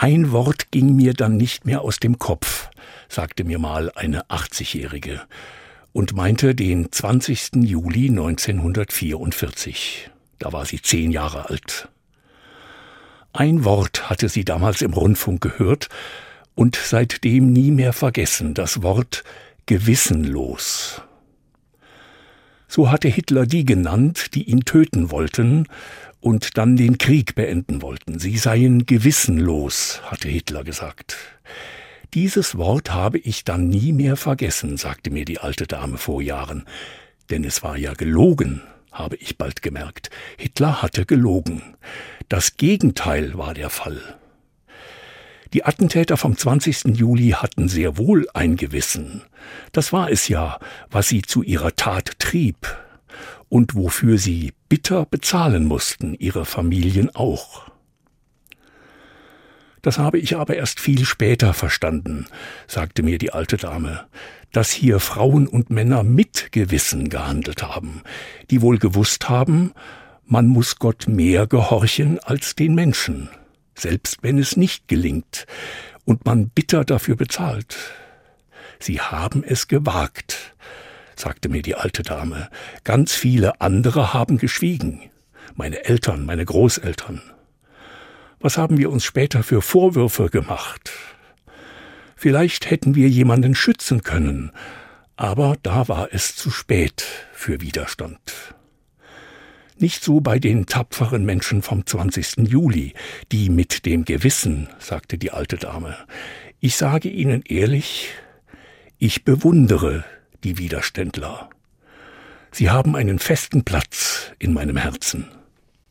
Ein Wort ging mir dann nicht mehr aus dem Kopf, sagte mir mal eine 80-Jährige und meinte den 20. Juli 1944. Da war sie zehn Jahre alt. Ein Wort hatte sie damals im Rundfunk gehört und seitdem nie mehr vergessen, das Wort gewissenlos. So hatte Hitler die genannt, die ihn töten wollten und dann den Krieg beenden wollten. Sie seien gewissenlos, hatte Hitler gesagt. Dieses Wort habe ich dann nie mehr vergessen, sagte mir die alte Dame vor Jahren, denn es war ja gelogen, habe ich bald gemerkt. Hitler hatte gelogen. Das Gegenteil war der Fall. Die Attentäter vom 20. Juli hatten sehr wohl ein Gewissen. Das war es ja, was sie zu ihrer Tat trieb und wofür sie bitter bezahlen mussten, ihre Familien auch. Das habe ich aber erst viel später verstanden, sagte mir die alte Dame, dass hier Frauen und Männer mit Gewissen gehandelt haben, die wohl gewusst haben, man muss Gott mehr gehorchen als den Menschen, selbst wenn es nicht gelingt und man bitter dafür bezahlt. Sie haben es gewagt, sagte mir die alte Dame. Ganz viele andere haben geschwiegen. Meine Eltern, meine Großeltern. Was haben wir uns später für Vorwürfe gemacht? Vielleicht hätten wir jemanden schützen können, aber da war es zu spät für Widerstand. Nicht so bei den tapferen Menschen vom 20. Juli, die mit dem Gewissen, sagte die alte Dame. Ich sage Ihnen ehrlich, ich bewundere die Widerständler. Sie haben einen festen Platz in meinem Herzen.